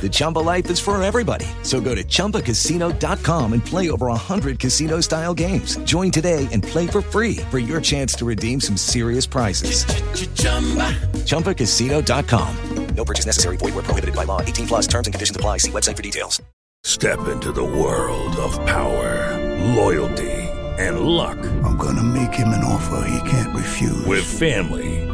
The Chumba life is for everybody. So go to ChumbaCasino.com and play over 100 casino style games. Join today and play for free for your chance to redeem some serious prizes. ChumbaCasino.com. No purchase necessary. Void where prohibited by law. 18 plus terms and conditions apply. See website for details. Step into the world of power, loyalty, and luck. I'm going to make him an offer he can't refuse. With family,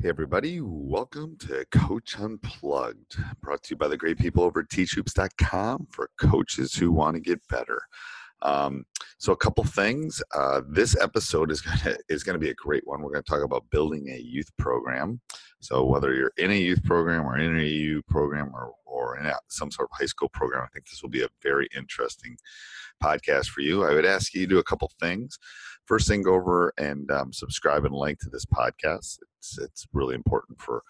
Hey, everybody, welcome to Coach Unplugged, brought to you by the great people over at teachhoops.com for coaches who want to get better. Um, so, a couple things. Uh, this episode is gonna is gonna be a great one. We're gonna talk about building a youth program. So, whether you're in a youth program or in a AAU program or or in a, some sort of high school program, I think this will be a very interesting podcast for you. I would ask you to do a couple things. First thing, go over and um, subscribe and like to this podcast. It's it's really important for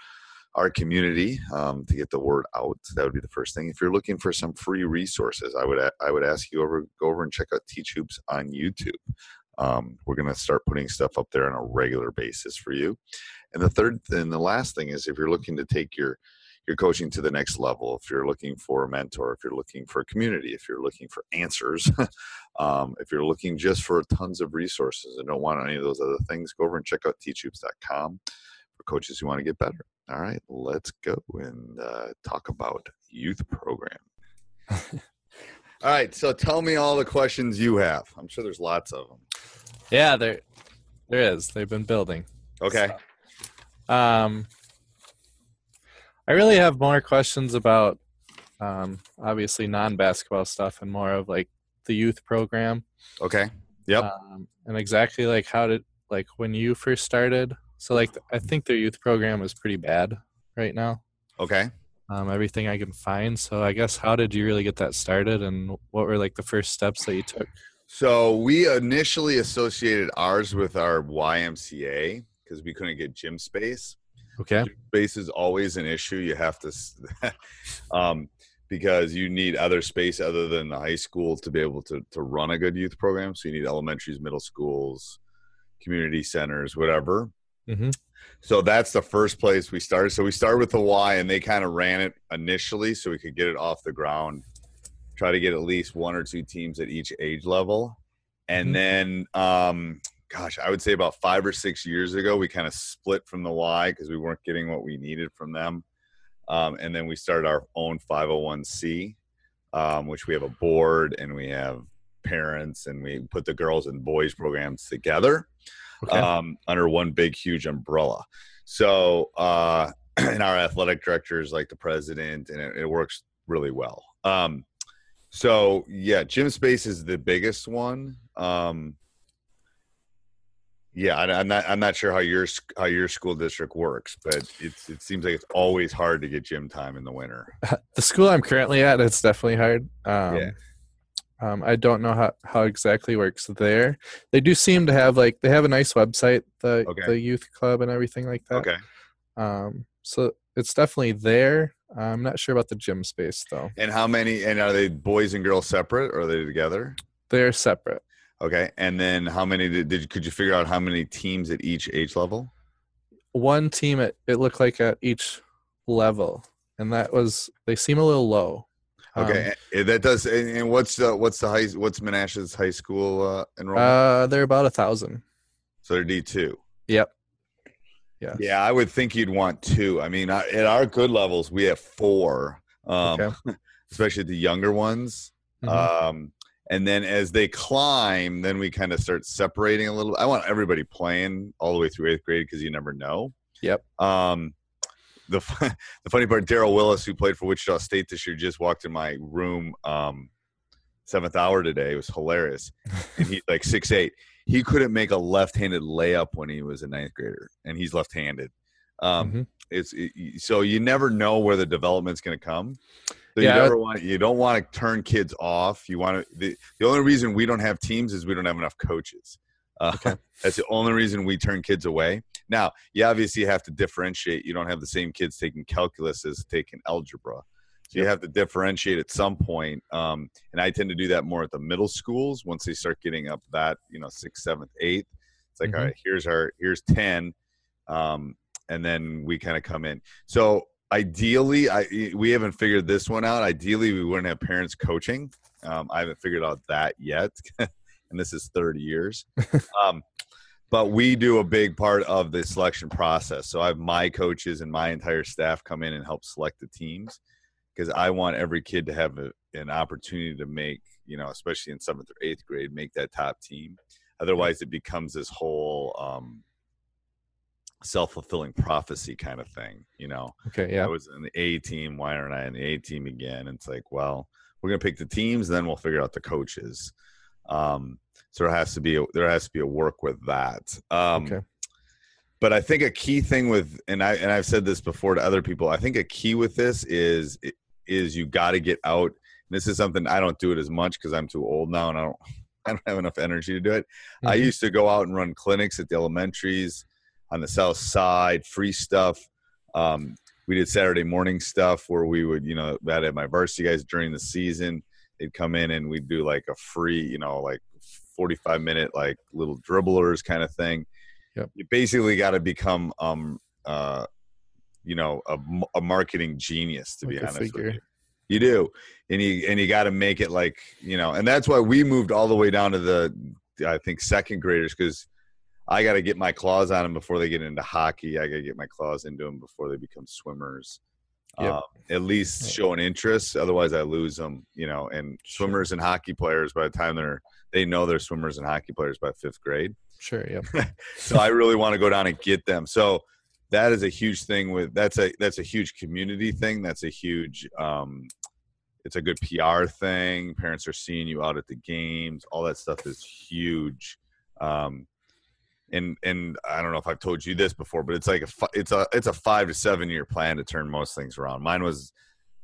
our community um, to get the word out. That would be the first thing. If you're looking for some free resources, I would I would ask you over go over and check out Teach Hoops on YouTube. Um, we're going to start putting stuff up there on a regular basis for you. And the third and the last thing is if you're looking to take your your coaching to the next level, if you're looking for a mentor, if you're looking for a community, if you're looking for answers, um, if you're looking just for tons of resources and don't want any of those other things, go over and check out teachhoops.com for coaches who want to get better. All right, let's go and uh, talk about youth program. all right, so tell me all the questions you have. I'm sure there's lots of them. Yeah, there, there is. They've been building. Okay. So, um, I really have more questions about, um, obviously non-basketball stuff and more of like the youth program. Okay. Yep. Um, and exactly like how did like when you first started. So like I think their youth program is pretty bad right now. Okay. Um, everything I can find. So I guess how did you really get that started, and what were like the first steps that you took? So we initially associated ours with our YMCA because we couldn't get gym space. Okay. Space is always an issue. You have to, um, because you need other space other than the high school to be able to to run a good youth program. So you need elementaries, middle schools, community centers, whatever. Mm-hmm. So that's the first place we started. So we started with the Y, and they kind of ran it initially so we could get it off the ground. Try to get at least one or two teams at each age level, and Mhm. then, um, gosh, I would say about five or six years ago, we kind of split from the Y because we weren't getting what we needed from them, um, and then we started our own 501c, um, which we have a board and we have parents, and we put the girls and boys programs together Okay. um, under one big huge umbrella. So, uh, and our athletic director is like the president, and it, it works really well. Um, so yeah, gym space is the biggest one. Yeah, I, I'm not. I'm not sure how your how your school district works, but it's it seems like it's always hard to get gym time in the winter. the school I'm currently at, it's definitely hard. Um, Yeah. um, I don't know how, how exactly works there. They do seem to have like they have a nice website, the Okay. the youth club and everything like that. Okay, Um, so it's definitely there. I'm not sure about the gym space though. and how many? And are they boys and girls separate, or are they together? They're separate. Okay, and then how many did, did could you figure out how many teams at each age level? One team it, it looked like at each level, and that was they seem a little low. Okay, and that does. And, and what's the what's the high what's Menasha's high school uh, Um, enrollment? uh, they're about a thousand. so they're D two. Yep. Yeah. Yeah, I would think you'd want two. I mean, at our good levels, we have four, um, Okay. especially the younger ones. Mhm. Um, and then as they climb, then we kind of start separating a little. I want everybody playing all the way through eighth grade because you never know. Yep. Um, the the funny part, Darral Willis, who played for Wichita State this year, just walked in my room um, seventh hour today. It was hilarious, and he's like six eight. He couldn't make a left-handed layup when he was a ninth grader, and he's left-handed. Um, Mhm. It's it, so you never know where the development's going to come. So Yeah, you never want you don't want to turn kids off. You want to. The, the only reason we don't have teams is we don't have enough coaches. Uh, that's the only reason we turn kids away. Now, you obviously have to differentiate. You don't have the same kids taking calculus as taking algebra. So you have to differentiate at some point. Um, and I tend to do that more at the middle schools once they start getting up that, you know, sixth, seventh, eighth. It's like, Mhm. all right, here's our here's 10. Um, and then we kind of come in. So ideally, I we haven't figured this one out. Ideally, we wouldn't have parents coaching. Um, I haven't figured out that yet. and this is 30 years. um, but we do a big part of the selection process. So I have my coaches and my entire staff come in and help select the teams because I want every kid to have a, an opportunity to make, you know, especially in seventh or eighth grade, make that top team. Otherwise, it becomes this whole um, self fulfilling prophecy kind of thing, you know. Okay. Yeah. I was in the A team. Why aren't I in the A team again? And it's like, well, we're gonna pick the teams, then we'll figure out the coaches. Um, so there has to be a, there has to be a work with that. Um, Okay. But I think a key thing with and I and I've said this before to other people. I think a key with this is is you got to get out. And this is something I don't do it as much because I'm too old now and I don't I don't have enough energy to do it. I Mhm. used to go out and run clinics at the elementaries on the south side, free stuff. Um, we did Saturday morning stuff where we would, you know, that had my varsity guys during the season. They'd come in and we'd do like a free, you know, like 45 minute, like little dribblers kind of thing. Yep. You basically got to become, um, uh, you know, a marketing genius to be Like a honest with you. You do, and you and you got to make it like you know, and that's why we moved all the way down to the, I think second graders because I got to get my claws on them before they get into hockey. I got to get my claws into them before they become swimmers. Yep. Um, at least show an interest. Otherwise, I lose them. You know, and Sure. swimmers and hockey players by the time they're they know they're swimmers and hockey players by fifth grade. Sure. Yep. So I really want to go down and get them. So that is a huge thing with that's a that's a huge community thing. That's a huge um it's a good PR thing. Parents are seeing you out at the games. All that stuff is huge. Um and and I don't know if I've told you this before, but it's like a it's a it's a 5 to 7 year plan to turn most things around. Mine was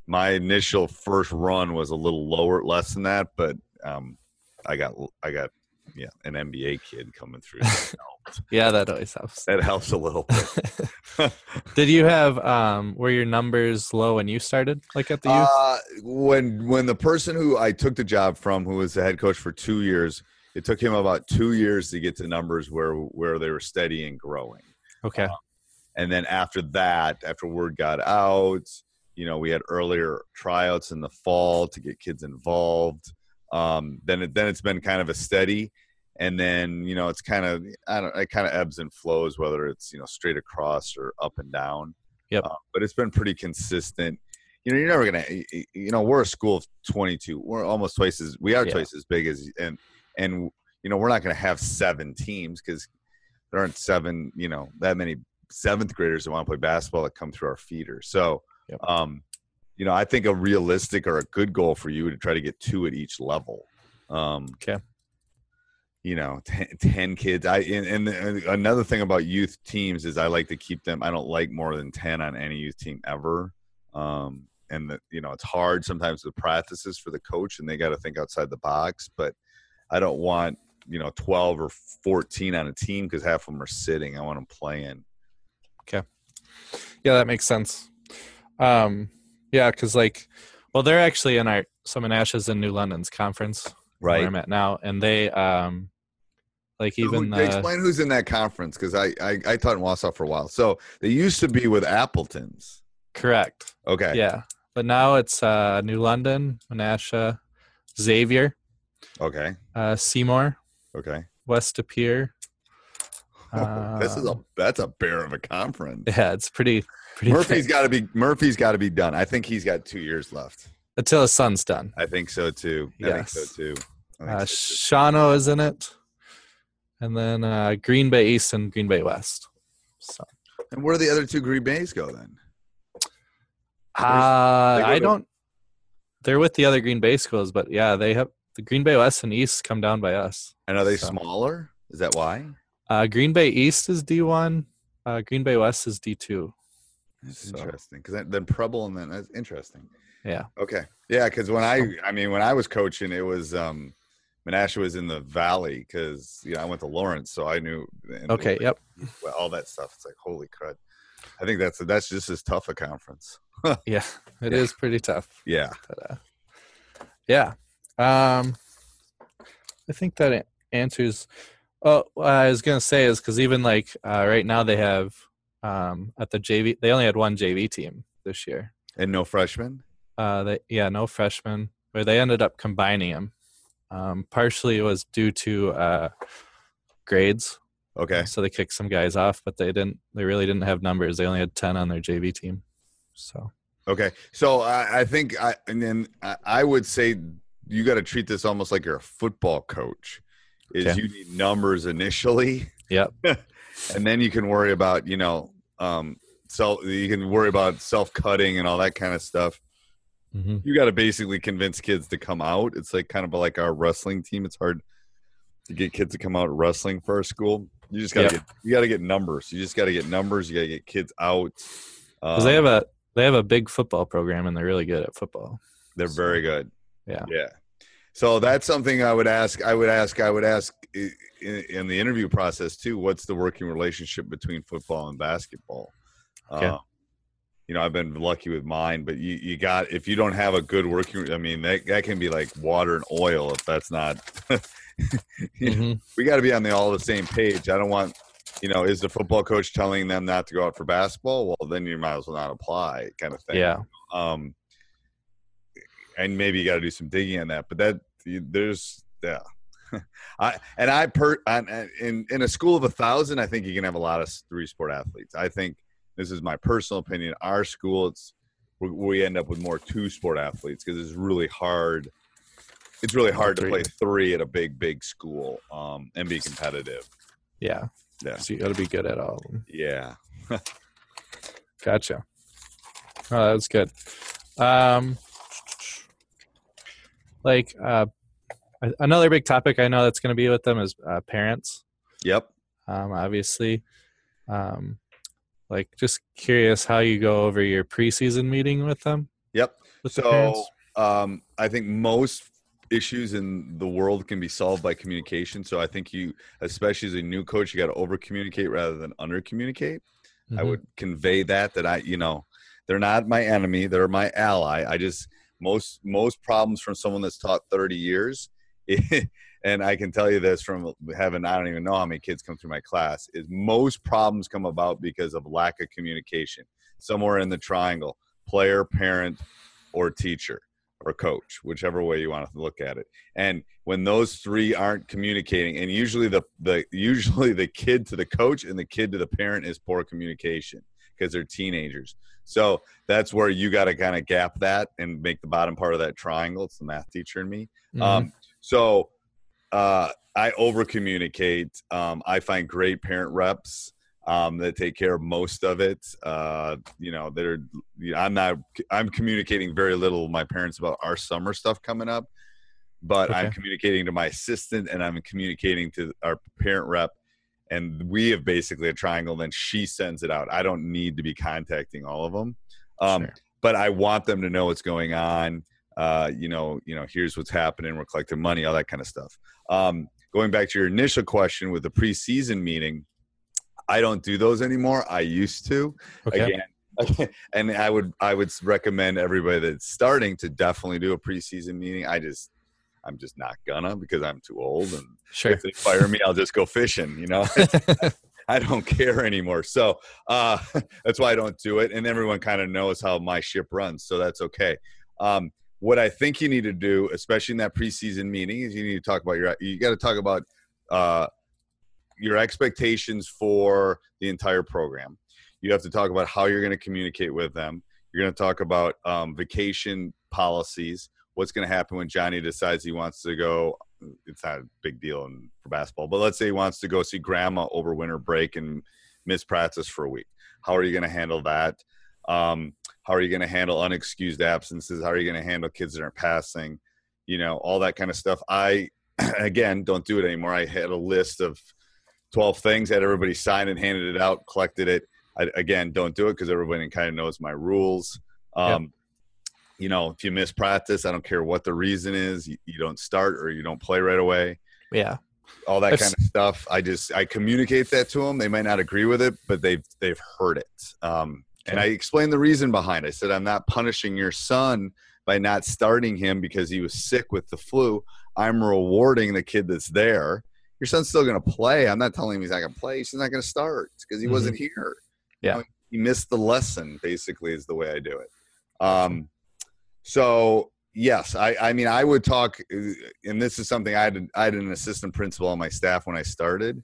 my initial first run was a little lower less than that, but um I got I got yeah, an NBA kid coming through. That. Yeah, that always helps. That helps a little bit. Did you have um were your numbers low when you started, like at the youth? Uh, when when the person who I took the job from, who was the head coach for two years, it took him about two years to get to numbers where where they were steady and growing. okay. And then after that, after word got out, you know, we had earlier tryouts in the fall to get kids involved. Um, then it, then it's been kind of a steady, and then you know it's kind of I don't it kind of ebbs and flows whether it's you know straight across or up and down. Yep. Uh, but it's been pretty consistent. You know, you're never gonna. You know, we're a school of 22. We're almost twice as we are Yeah. twice as big as and and you know we're not gonna have seven teams because there aren't seven. You know that many seventh graders that want to play basketball that come through our feeder. So, Yep. um, you know, I think a realistic or a good goal for you to try to get two at each level. Um, Okay. You know, 10, 10 kids. I and, and another thing about youth teams is I like to keep them. I don't like more than ten on any youth team ever. Um, and the, you know, it's hard sometimes with practices for the coach, and they got to think outside the box. But I don't want you know twelve or fourteen on a team because half of them are sitting. I want them playing. Okay. Yeah, that makes sense. Um, yeah, because like, well, they're actually in our some Menasha's in New London's conference where I'm at now, and they um, like So who- even the explain who's in that conference because I, I I taught in Wausau for a while. So they used to be with Appletons. correct. Okay. Yeah, but now it's uh, New London, Menasha, Xavier, Okay. uh, Seymour, Okay. West De Pere. this is a Um, that's a bear of a conference. Yeah, it's pretty pretty. Murphy's got to be Murphy's got to be done. I think he's got two years left. until his son's done. I think so too. I think so too. Think Uh, so, too. Shawano is in it, and then uh, Green Bay East and Green Bay West. So and where do the other two Green Bays go then? uh, go I to- don't. They're with the other Green Bay schools, but yeah, they have the Green Bay West and East come down by us. And are they So- smaller? Is that why? Uh, Green Bay East is D one. Uh, Green Bay West is D two. That's So- interesting. Because then Preble and then that's interesting. Yeah. Okay. Yeah, because when I I mean when I was coaching, it was um Menasha was in the valley because you know I went to Lawrence, so I knew. Okay. Yep. all that stuff. It's like holy crud. I think that's that's just as tough a conference. Yeah, it is Yeah. pretty tough. Yeah. But, uh, yeah. Um, I think that answers. Oh, what I was gonna say is because even like uh, right now they have um, at the JV they only had one JV team this year. And no freshmen. Uh, they yeah no freshmen where they ended up combining them. Um, partially it was due to uh, grades, Okay. so they kicked some guys off, but they didn't. They really didn't have numbers. They only had ten on their JV team. So Okay. So I, I think I and then I, I would say you got to treat this almost like you're a football coach. Is you need numbers initially, yep. and then you can worry about you know um self you can worry about self cutting and all that kind of stuff. hmm You got to basically convince kids to come out. It's like kind of like our wrestling team. It's hard to get kids to come out wrestling for our school. You just got to Yep. get you got to get numbers. You just got to get numbers. You got to get kids out. Because they Um, have a they have a big football program and they're really good at football. They're So, very good. Yeah. Yeah. So that's something I would ask. I would ask. I would ask in, in the interview process too. What's the working relationship between football and basketball? Okay. Uh, you know, I've been lucky with mine, but you, you got if you don't have a good working. I mean, that that can be like water and oil if that's not. Mhm. we got to be on the all the same page. I don't want. You know, is the football coach telling them not to go out for basketball? Well, then you might as well not apply, kind of thing Yeah. um and maybe you got to do some digging on that but that there's yeah i and i per and in in a school of a thousand i think you can have a lot of three sport athletes i think this is my personal opinion our school it's we, we end up with more two sport athletes because it's really hard it's really hard to play three at a big big school um and be competitive Yeah. Yeah. So you got to be good at all yeah Gotcha. Oh, that's good. Um, like uh, another big topic I know that's going to be with them is uh, parents. yep Um, obviously, um, like just curious how you go over your preseason meeting with them. yep With so um, I think most issues in the world can be solved by communication. So I think you, especially as a new coach, you got to over communicate rather than under communicate. I Mhm. would convey that that I, you know, they're not my enemy; they're my ally. I just most most problems from someone that's taught thirty years, and I can tell you this from having I don't even know how many kids come through my class. Is most problems come about because of lack of communication somewhere in the triangle: player, parent, or teacher or coach, whichever way you want to look at it. And when those three aren't communicating, and usually the the usually the kid to the coach and the kid to the parent is poor communication because they're teenagers. So that's where you got to kind of gap that and make the bottom part of that triangle. It's the math teacher in me. Mhm. Um, so uh, I over communicate. Um, I find great parent reps um, that take care of most of it. Uh, you know, they're you know, I'm not I'm communicating very little with my parents about our summer stuff coming up, but I'm communicating to my assistant and I'm communicating to our parent rep. And we have basically a triangle. Then she sends it out. I don't need to be contacting all of them, um, Sure. but I want them to know what's going on. Uh, you know, you know, here's what's happening. We're collecting money, all that kind of stuff. Um, going back to your initial question with the preseason meeting, I don't do those anymore. I used to okay. again, and I would I would recommend everybody that's starting to definitely do a preseason meeting. I just I'm just not gonna because I'm too old, and Sure. if they fire me, I'll just go fishing. You know, I don't care anymore. So uh, that's why I don't do it. And everyone kind of knows how my ship runs, so that's okay. Um, what I think you need to do, especially in that preseason meeting, is you need to talk about your. You got to talk about uh, your expectations for the entire program. You have to talk about how you're going to communicate with them. You're going to talk about um, vacation policies. What's going to happen when Johnny decides he wants to go? It's not a big deal in, for basketball, but let's say he wants to go see grandma over winter break and miss practice for a week. How are you going to handle that? Um, how are you going to handle unexcused absences? How are you going to handle kids that aren't passing? You know, all that kind of stuff. I, again, don't do it anymore. I had a list of 12 things, had everybody sign and handed it out, collected it. I, again, don't do it because everybody kind of knows my rules. Um, yep. You know, if you miss practice, I don't care what the reason is, you, you don't start or you don't play right away. Yeah all that I've kind of stuff. I just I communicate that to them. They might not agree with it, but they've they've heard it. Um, and I explained the reason behind. It. I said I'm not punishing your son by not starting him because he was sick with the flu. I'm rewarding the kid that's there. Your son's still going to play. I'm not telling him he's not going to play. He's not going to start because he mm-hmm. wasn't here. Yeah, he missed the lesson. Basically, is the way I do it. Um, so yes, I, I mean I would talk, and this is something I had. I had an assistant principal on my staff when I started.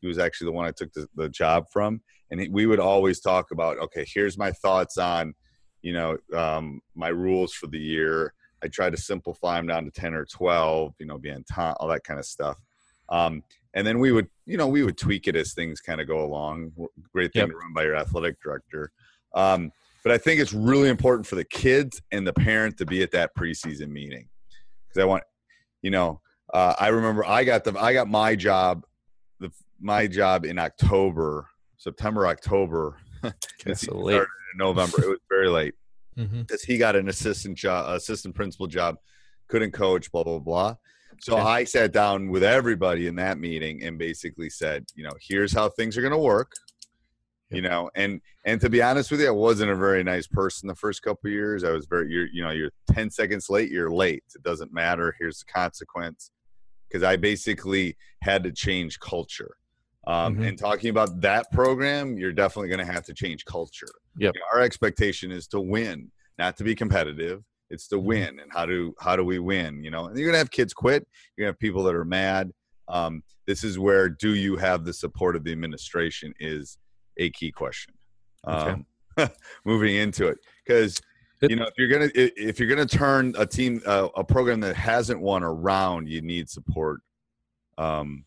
He was actually the one I took the, the job from, and he, we would always talk about, okay, here's my thoughts on, you know, um, my rules for the year. I try to simplify them down to ten or twelve, you know, being time, all that kind of stuff. Um, and then we would, you know, we would tweak it as things kind of go along. Great thing yep. to run by your athletic director. Um, but I think it's really important for the kids and the parent to be at that preseason meeting because I want, you know, uh, I remember I got the I got my job, the my job in October, September, October. it's so late. In November. It was very late because mm-hmm. he got an assistant job, assistant principal job, couldn't coach, blah blah blah. So okay. I sat down with everybody in that meeting and basically said, you know, here's how things are going to work you know and and to be honest with you i wasn't a very nice person the first couple years. I was very you're you know you're 10 seconds late you're late. It doesn't matter. Here's the consequence. Because i basically had to change culture. Um, mm-hmm. and talking about that program you're definitely going to have to change culture. Yep. You know, our expectation is to win not to be competitive. It's to mm-hmm. win. And how do how do we win you know? And you're going to have kids quit. You're going to have people that are mad. Um, this is where do you have the support of the administration is a key question. Okay. Um, moving into it, because you know if you're gonna if you're gonna turn a team uh, a program that hasn't won around, you need support. Um,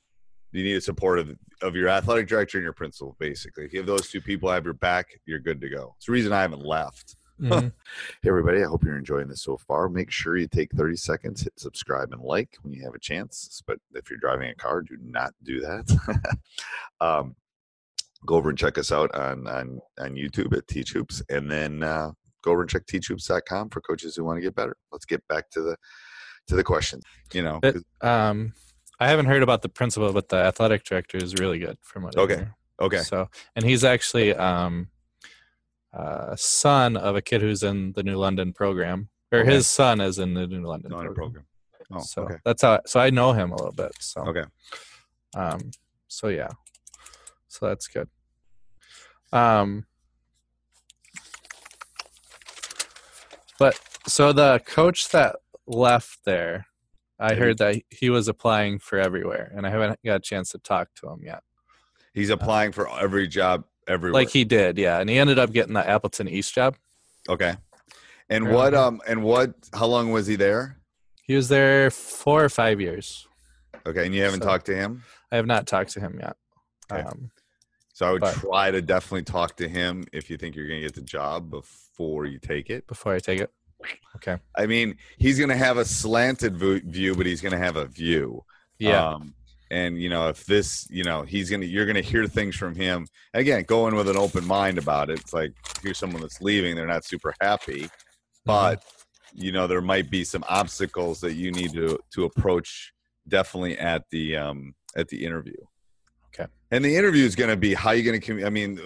you need a support of, of your athletic director and your principal. Basically, if you have those two people have your back, you're good to go. It's the reason I haven't left. Mm-hmm. hey everybody, I hope you're enjoying this so far. Make sure you take 30 seconds, hit subscribe and like when you have a chance. But if you're driving a car, do not do that. um, go over and check us out on on, on YouTube at Teach Hoops, and then uh, go over and check teachhoops.com for coaches who want to get better. Let's get back to the to the question. You know, it, um, I haven't heard about the principal, but the athletic director is really good from what. Okay. Okay. So, and he's actually um, uh, son of a kid who's in the New London program, or okay. his son is in the New London program. program. Oh, so okay. that's how. So I know him a little bit. So okay. Um. So yeah, so that's good. Um, but so the coach that left there, I heard that he was applying for everywhere, and I haven't got a chance to talk to him yet. He's applying for every job everywhere. Like he did, yeah, and he ended up getting the Appleton East job. Okay. And what um and what how long was he there? He was there four or five years. Okay, and you haven't so, talked to him? I have not talked to him yet. Okay. Um, so I would but, try to definitely talk to him if you think you're going to get the job before you take it. Before I take it. Okay. I mean, he's going to have a slanted view, but he's going to have a view. Yeah. Um, and you know, if this, you know, he's gonna, you're gonna hear things from him. Again, going with an open mind about it. It's like here's someone that's leaving; they're not super happy, mm-hmm. but mm-hmm. you know, there might be some obstacles that you need to to approach definitely at the um at the interview. Okay. And the interview is going to be how you going to. I mean,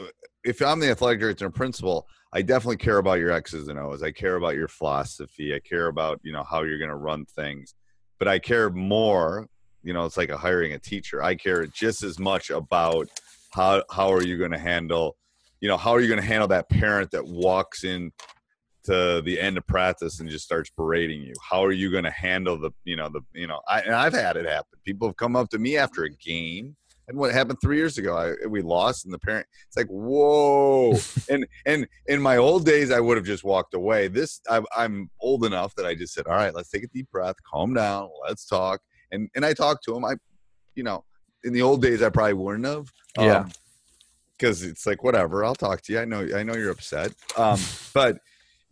if I'm the athletic director and principal, I definitely care about your X's and O's. I care about your philosophy. I care about you know how you're going to run things. But I care more. You know, it's like a hiring a teacher. I care just as much about how how are you going to handle you know how are you going to handle that parent that walks in to the end of practice and just starts berating you how are you going to handle the you know the you know I, and i've had it happen people have come up to me after a game and what happened three years ago I, we lost and the parent it's like whoa. And and in my old days i would have just walked away. This I, i'm old enough that i just said all right let's take a deep breath calm down let's talk. And and i talked to him. I you know in the old days i probably wouldn't have Yeah. because it's like whatever i'll talk to you. I know i know you're upset. Um but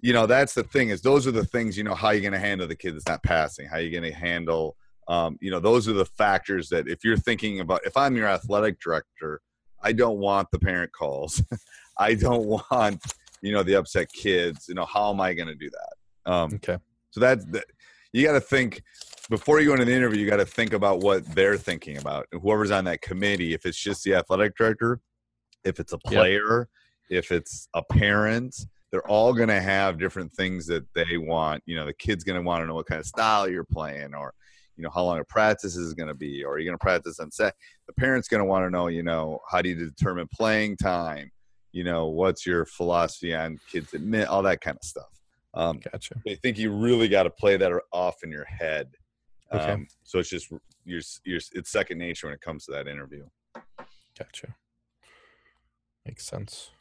you know that's the thing is those are the things you know how you're going to handle the kid that's not passing how you're going to handle um, you know those are the factors that if you're thinking about if i'm your athletic director i don't want the parent calls i don't want you know the upset kids you know how am i going to do that um, Okay. so that's that you got to think before you go into the interview you got to think about what they're thinking about and whoever's on that committee if it's just the athletic director if it's a Yep. player if it's a parent they're all going to have different things that they want you know the kid's going to want to know what kind of style you're playing or you know how long a practice is going to be or are you going to practice on set the parent's going to want to know you know how do you determine playing time you know what's your philosophy on kids admit all that kind of stuff um, Gotcha. I think you really got to play that off in your head. Okay. Um, so it's just your your it's second nature when it comes to that interview. Gotcha. Makes sense.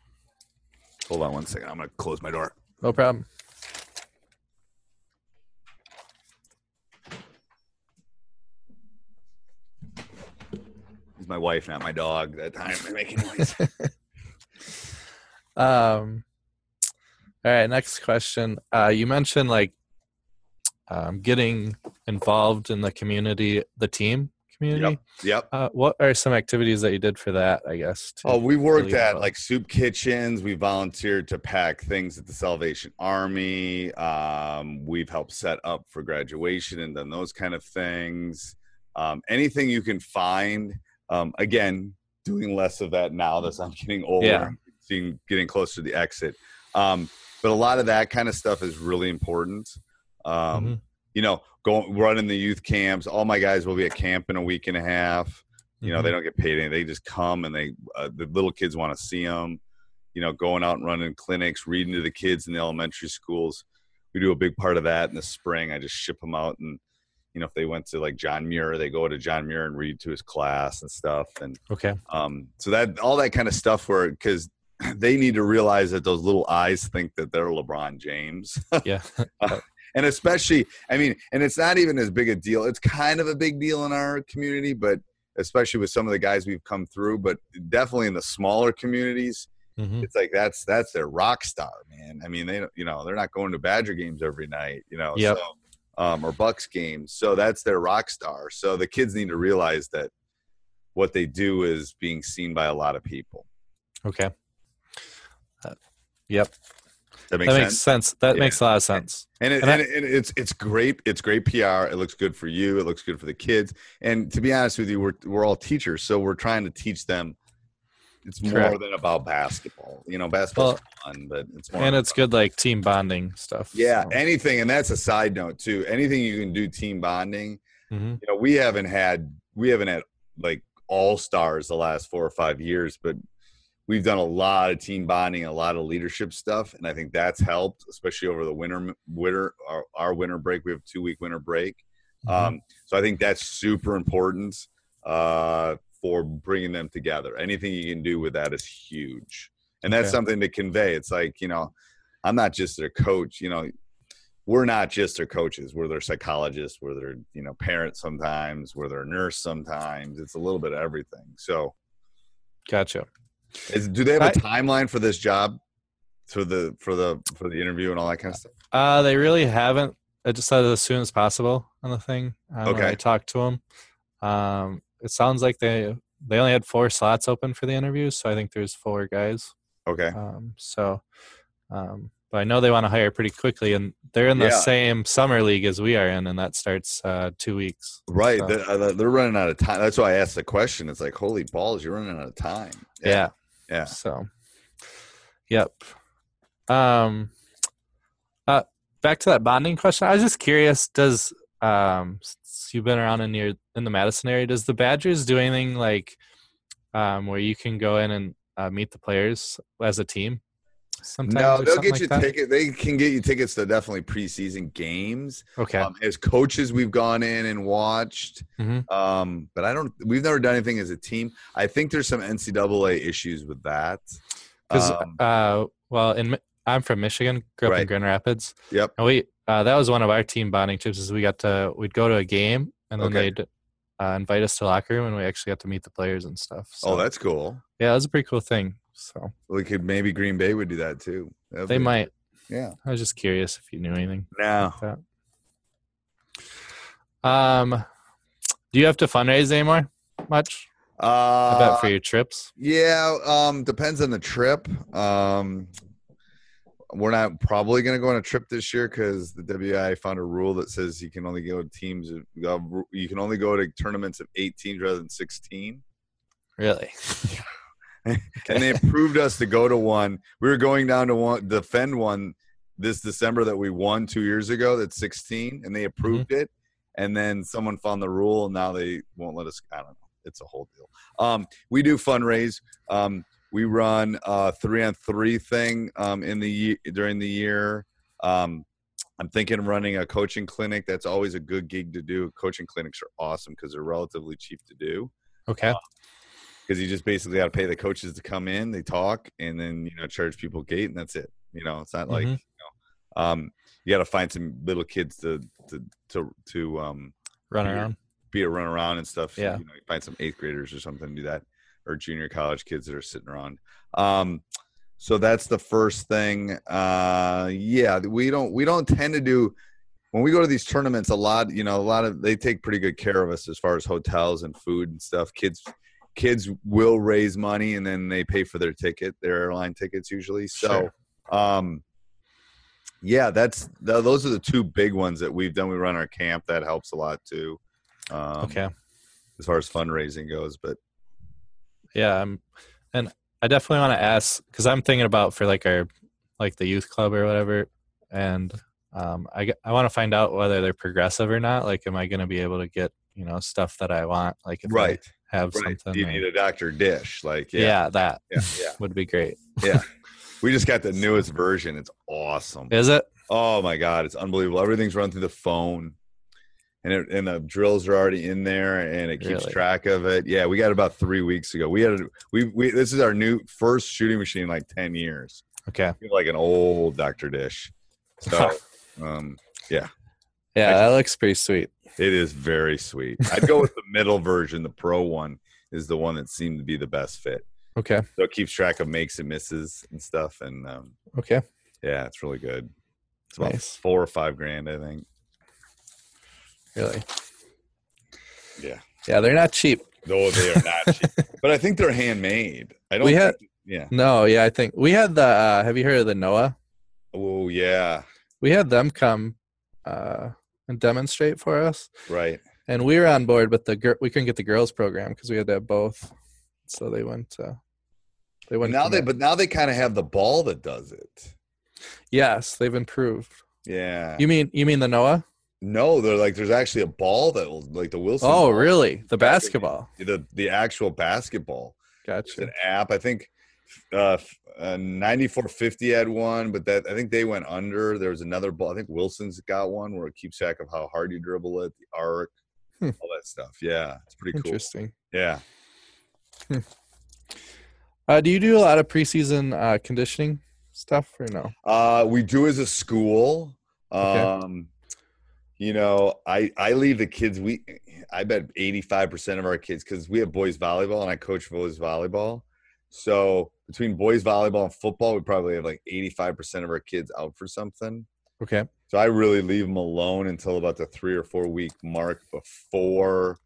Hold on one second. I'm gonna close my door. No problem. It's my wife, not my dog. That time making noise. Um, all right, next question. Uh, you mentioned like um, getting involved in the community, the team community. yep. Uh, what are some activities that you did for that? I guess. Oh, we worked at like soup kitchens. We volunteered to pack things at the Salvation Army. Um, we've helped set up for graduation and done those kind of things. Um, anything you can find. Um, again, doing less of that now that I'm getting older, Yeah. seeing getting closer to the exit. Um, but a lot of that kind of stuff is really important. Um, Mhm. You know, going running the youth camps. All my guys will be at camp in a week and a half you know they Mhm. don't get paid anything they just come and they uh, the little kids want to see them you know going out and running clinics reading to the kids in the elementary schools we do a big part of that in the spring i just ship them out and you know if they went to like john muir they go to john muir and read to his class and stuff and Okay. um so that all that kind of stuff where because they need to realize that those little eyes think that they're lebron james Yeah. and especially i mean and it's not even as big a deal it's kind of a big deal in our community but especially with some of the guys we've come through but definitely in the smaller communities Mhm. it's like that's that's their rock star man i mean they you know they're not going to badger games every night you know Yep. so um, or bucks games so that's their rock star so the kids need to realize that what they do is being seen by a lot of people Okay. Uh, yep. that makes that sense makes sense. That Yeah. makes a lot of sense. and, it, And I- and, it, and it's it's great it's great pr it looks good for you it looks good for the kids and to be honest with you we're, we're all teachers so we're trying to teach them it's more Correct. than about basketball you know basketball's fun but it's more And it's good like team bonding stuff. yeah so. anything and that's a side note too anything you can do team bonding Mhm. you know we haven't had we haven't had like all stars the last four or five years but we've done a lot of team bonding a lot of leadership stuff and i think that's helped especially over the winter winter our, our winter break we have two week winter break Mhm. um, so i think that's super important uh, for bringing them together anything you can do with that is huge and that's Okay. something to convey it's like you know i'm not just their coach you know we're not just their coaches we're their psychologists we're their you know parents sometimes we're their nurse sometimes it's a little bit of everything so Gotcha. is, do they have a I- timeline for this job for the for the for the interview and all that kind of stuff Uh, they really haven't. I just said as soon as possible on the thing. Um, Okay. I talked to them. Um, it sounds like they they only had four slots open for the interviews, so I think there's four guys. okay Um, so, um, but I know they want to hire pretty quickly, and they're in the Yeah. same summer league as we are in, and that starts uh, two weeks. right So- they're, uh, they're running out of time that's why i asked the question it's like holy balls you're running out of time Yeah. yeah So, yep. Um, uh, back to that bonding question. I was just curious. Does um, you've been around in your in the Madison area, does the Badgers do anything like um, where you can go in and uh, meet the players as a team? Sometimes No, they'll get you like that? ticket. They can get you tickets to definitely preseason games. Okay. Um, as coaches, we've gone in and watched. Mhm. Um, but I don't. We've never done anything as a team. I think there's some NCAA issues with that. Because Um, uh, well, in I'm from Michigan, grew up Right. in Grand Rapids, yep. and we uh, that was one of our team bonding trips. Is we got to we'd go to a game, and then Okay. they'd uh, invite us to locker room, and we actually got to meet the players and stuff. So, Oh, that's cool. yeah, that was a pretty cool thing. So We could maybe Green Bay would do that too. That'd they be- might. Yeah. I was just curious if you knew anything No. like. Um, do you have to fundraise anymore? Much? I Uh, bet for your trips. Yeah, um, depends on the trip. Um, we're not probably going to go on a trip this year because the WIAA found a rule that says you can only go to teams. uh, You can only go to tournaments of eight teams rather than sixteen. Really? and they approved us to go to one. We were going down to one defend one this December that we won two years ago. That's sixteen, and they approved it. And then someone found the rule, and now they won't let us. I don't know. It's a whole deal. Um, we do fundraise. Um, we run a three on three thing um, in the during the year. Um, I'm thinking of running a coaching clinic. That's always a good gig to do. Coaching clinics are awesome because they're relatively cheap to do Okay. because you just basically got to pay the coaches to come in, they talk, and then you know charge people gate, and that's it. You know, it's not like Mhm. you know, um, you got to find some little kids to to to to um Run around. be a run around and stuff. Yeah. you know, you find some eighth graders or something to do that, or junior college kids that are sitting around. Um, so that's the first thing. Uh, yeah, we don't we don't tend to do when we go to these tournaments. A lot, you know, a lot of they take pretty good care of us as far as hotels and food and stuff. Kids kids will raise money and then they pay for their ticket, their airline tickets usually. So, um, yeah, that's th- those are the two big ones that we've done. We run our camp that helps a lot too. Um, Okay. as far as fundraising goes, but Yeah, um, and I definitely want to ask because I'm thinking about for like our like the youth club or whatever, and um, I I want to find out whether they're progressive or not. Like, am I going to be able to get you know stuff that I want? Like, if I right, have right. something, You need a Dr. Dish, like yeah. yeah, that yeah, yeah. would be great. Yeah, we just got the newest version. It's awesome. Is it? Oh my god, it's unbelievable. Everything's run through the phone, and it, and the drills are already in there, and it keeps Really? track of it. Yeah, we got about three weeks ago. We had a, we we this is our new first shooting machine in like ten years. Okay. Like an old Dr. Dish. So, um, Yeah, Yeah, that looks pretty sweet. it is very sweet. I'd go with the middle version. The Pro one is the one that seemed to be the best fit. Okay. So it keeps track of makes and misses and stuff, and um, Okay. yeah, it's really good. It's about Nice. four or five grand, I think. Really. Yeah. Yeah, they're not cheap. No, they are not cheap. but I think they're handmade. I don't We had- think, yeah. No, yeah, I think we had the. Uh, have you heard of the Noah? Oh yeah. We had them come uh, and demonstrate for us. Right. and we were on board but the gir- we couldn't get the girls program because we had to have both so they went uh they went now they but now they kind of have the ball that does it. yes they've improved Yeah. you mean you mean the noah no, they're like there's actually a ball that will like the Wilson. oh ball. really the basketball The the actual basketball. It's gotcha an app. I think uh, uh 94Fifty had one, but that I think they went under. There was another ball. I think Wilson's got one where it keeps track of how hard you dribble it, the arc, Hmm. all that stuff. Yeah, it's pretty cool. interesting Yeah. uh do you do a lot of preseason uh conditioning stuff or no Uh, we do as a school. Okay. You know, I I leave the kids. We I bet eighty five percent of our kids because we have boys volleyball and I coach boys volleyball. So between boys volleyball and football, we probably have like eighty five percent of our kids out for something. okay So I really leave them alone until about the three or four week mark before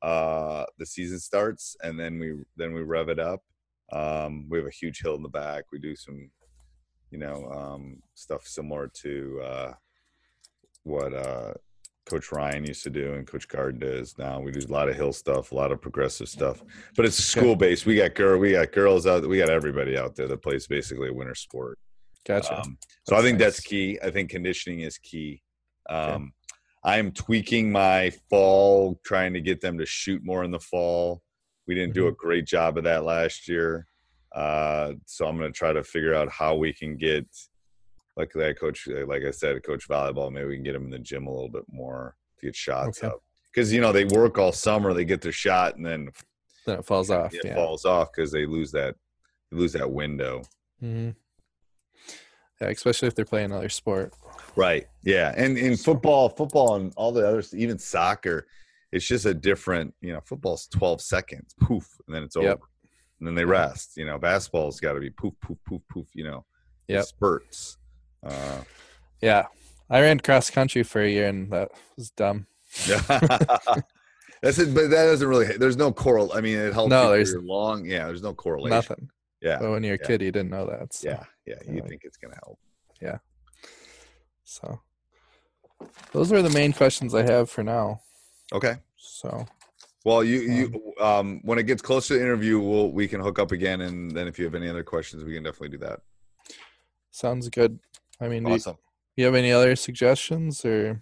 uh, the season starts, and then we then we rev it up. Um, we have a huge hill in the back. We do some, you know, um, stuff similar to uh, what uh, Coach Ryan used to do and Coach Gard does now. We do a lot of hill stuff, a lot of progressive stuff, but it's school based. We got girl, we got girls out, we got everybody out there that plays basically a winter sport. gotcha Um, so I think that's key. I think conditioning is key. Um, I'm tweaking my fall, trying to get them to shoot more in the fall. We didn't do a great job of that last year. Uh, so I'm going to try to figure out how we can get, like I coach, like I said, coach volleyball. Maybe we can get them in the gym a little bit more to get shots Okay. up. Because you know they work all summer, they get their shot, and then Then it falls off. it yeah. falls off because they lose that they lose that window. hmm Yeah, especially if they're playing another sport. Right. Yeah. And in football, football and all the others, even soccer, it's just a different, you know, football's 12 seconds, poof, and then it's over. Yep. And then they rest. You know, basketball's got to be poof, poof, poof, poof, you know, Yep. spurts. Uh, Yeah, I ran cross country for a year, and that was dumb. yeah. That's it. But that doesn't really, there's no coral. I mean, it helps No, there's- long. Yeah. There's no correlation. Nothing. Yeah. But when you're a yeah. kid, you didn't know that. So, Yeah. Yeah. You Yeah. think it's going to help. Yeah. So those are the main questions I have for now. Okay. So Well, you you um when it gets closer to the interview, we'll we can hook up again, and then if you have any other questions, we can definitely do that. sounds good. I mean, do you, you have any other suggestions or?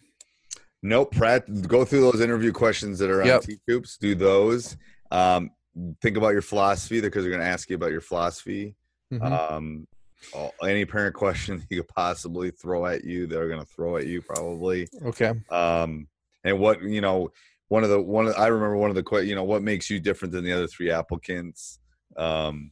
Nope, Pratt. Go through those interview questions that are on Yep. Teach Hoops. Do those. Um, think about your philosophy because they're going to ask you about your philosophy. Mhm. Um, any parent question you could possibly throw at you, they're going to throw at you probably. okay. Um, and what you know, one of the one of, I remember one of the you know what makes you different than the other three applicants. Um,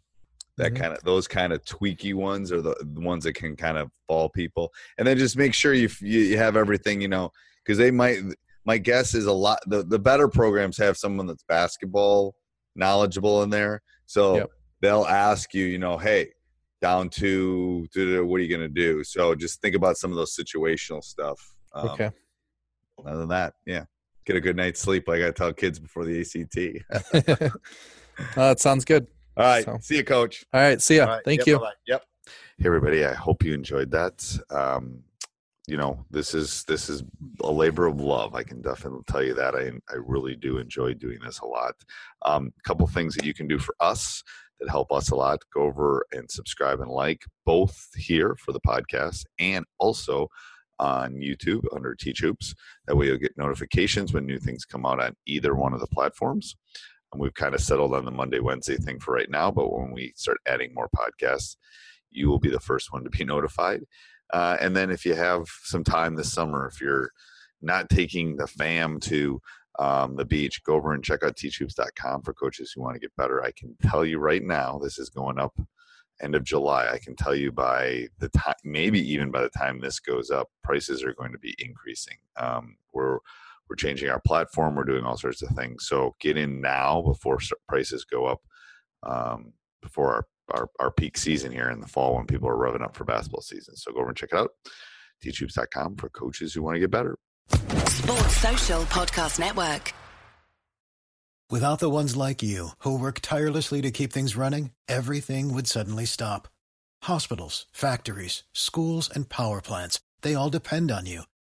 that Mhm. kind of those kind of tweaky ones are the, the ones that can kind of fall people. And then just make sure you you, have everything you know because they might. My guess is a lot. The the better programs have someone that's basketball knowledgeable in there, so Yep. they'll ask you, you know, hey, down to, to what are you going to do? So just think about some of those situational stuff. Um, Okay. other than that, yeah, get a good night's sleep. Like I tell kids before the ACT. uh, that sounds good. All right, So- see you, coach. All right. See ya. All right, Thank yep, you. bye-bye. Yep. Hey, everybody. I hope you enjoyed that. Um, you know, this is this is a labor of love. I can definitely tell you that. I I really do enjoy doing this a lot. A um, couple things that you can do for us that help us a lot. Go over and subscribe and like both here for the podcast and also on YouTube under Teach Hoops. That way you'll get notifications when new things come out on either one of the platforms. And we've kind of settled on the Monday, Wednesday thing for right now. But when we start adding more podcasts, you will be the first one to be notified. Uh, and then if you have some time this summer, if you're not taking the fam to um, the beach, go over and check out teachhoops.com for coaches who want to get better. I can tell you right now, this is going up end of July. I can tell you by the time, maybe even by the time this goes up, prices are going to be increasing. Um, we're we're changing our platform. We're doing all sorts of things. So get in now before prices go up. Um, before our, our our peak season here in the fall when people are revving up for basketball season. So go over and check it out. teachhoops.com for coaches who want to get better. Sports Social Podcast Network. Without the ones like you, who work tirelessly to keep things running, everything would suddenly stop. Hospitals, factories, schools, and power plants, they all depend on you.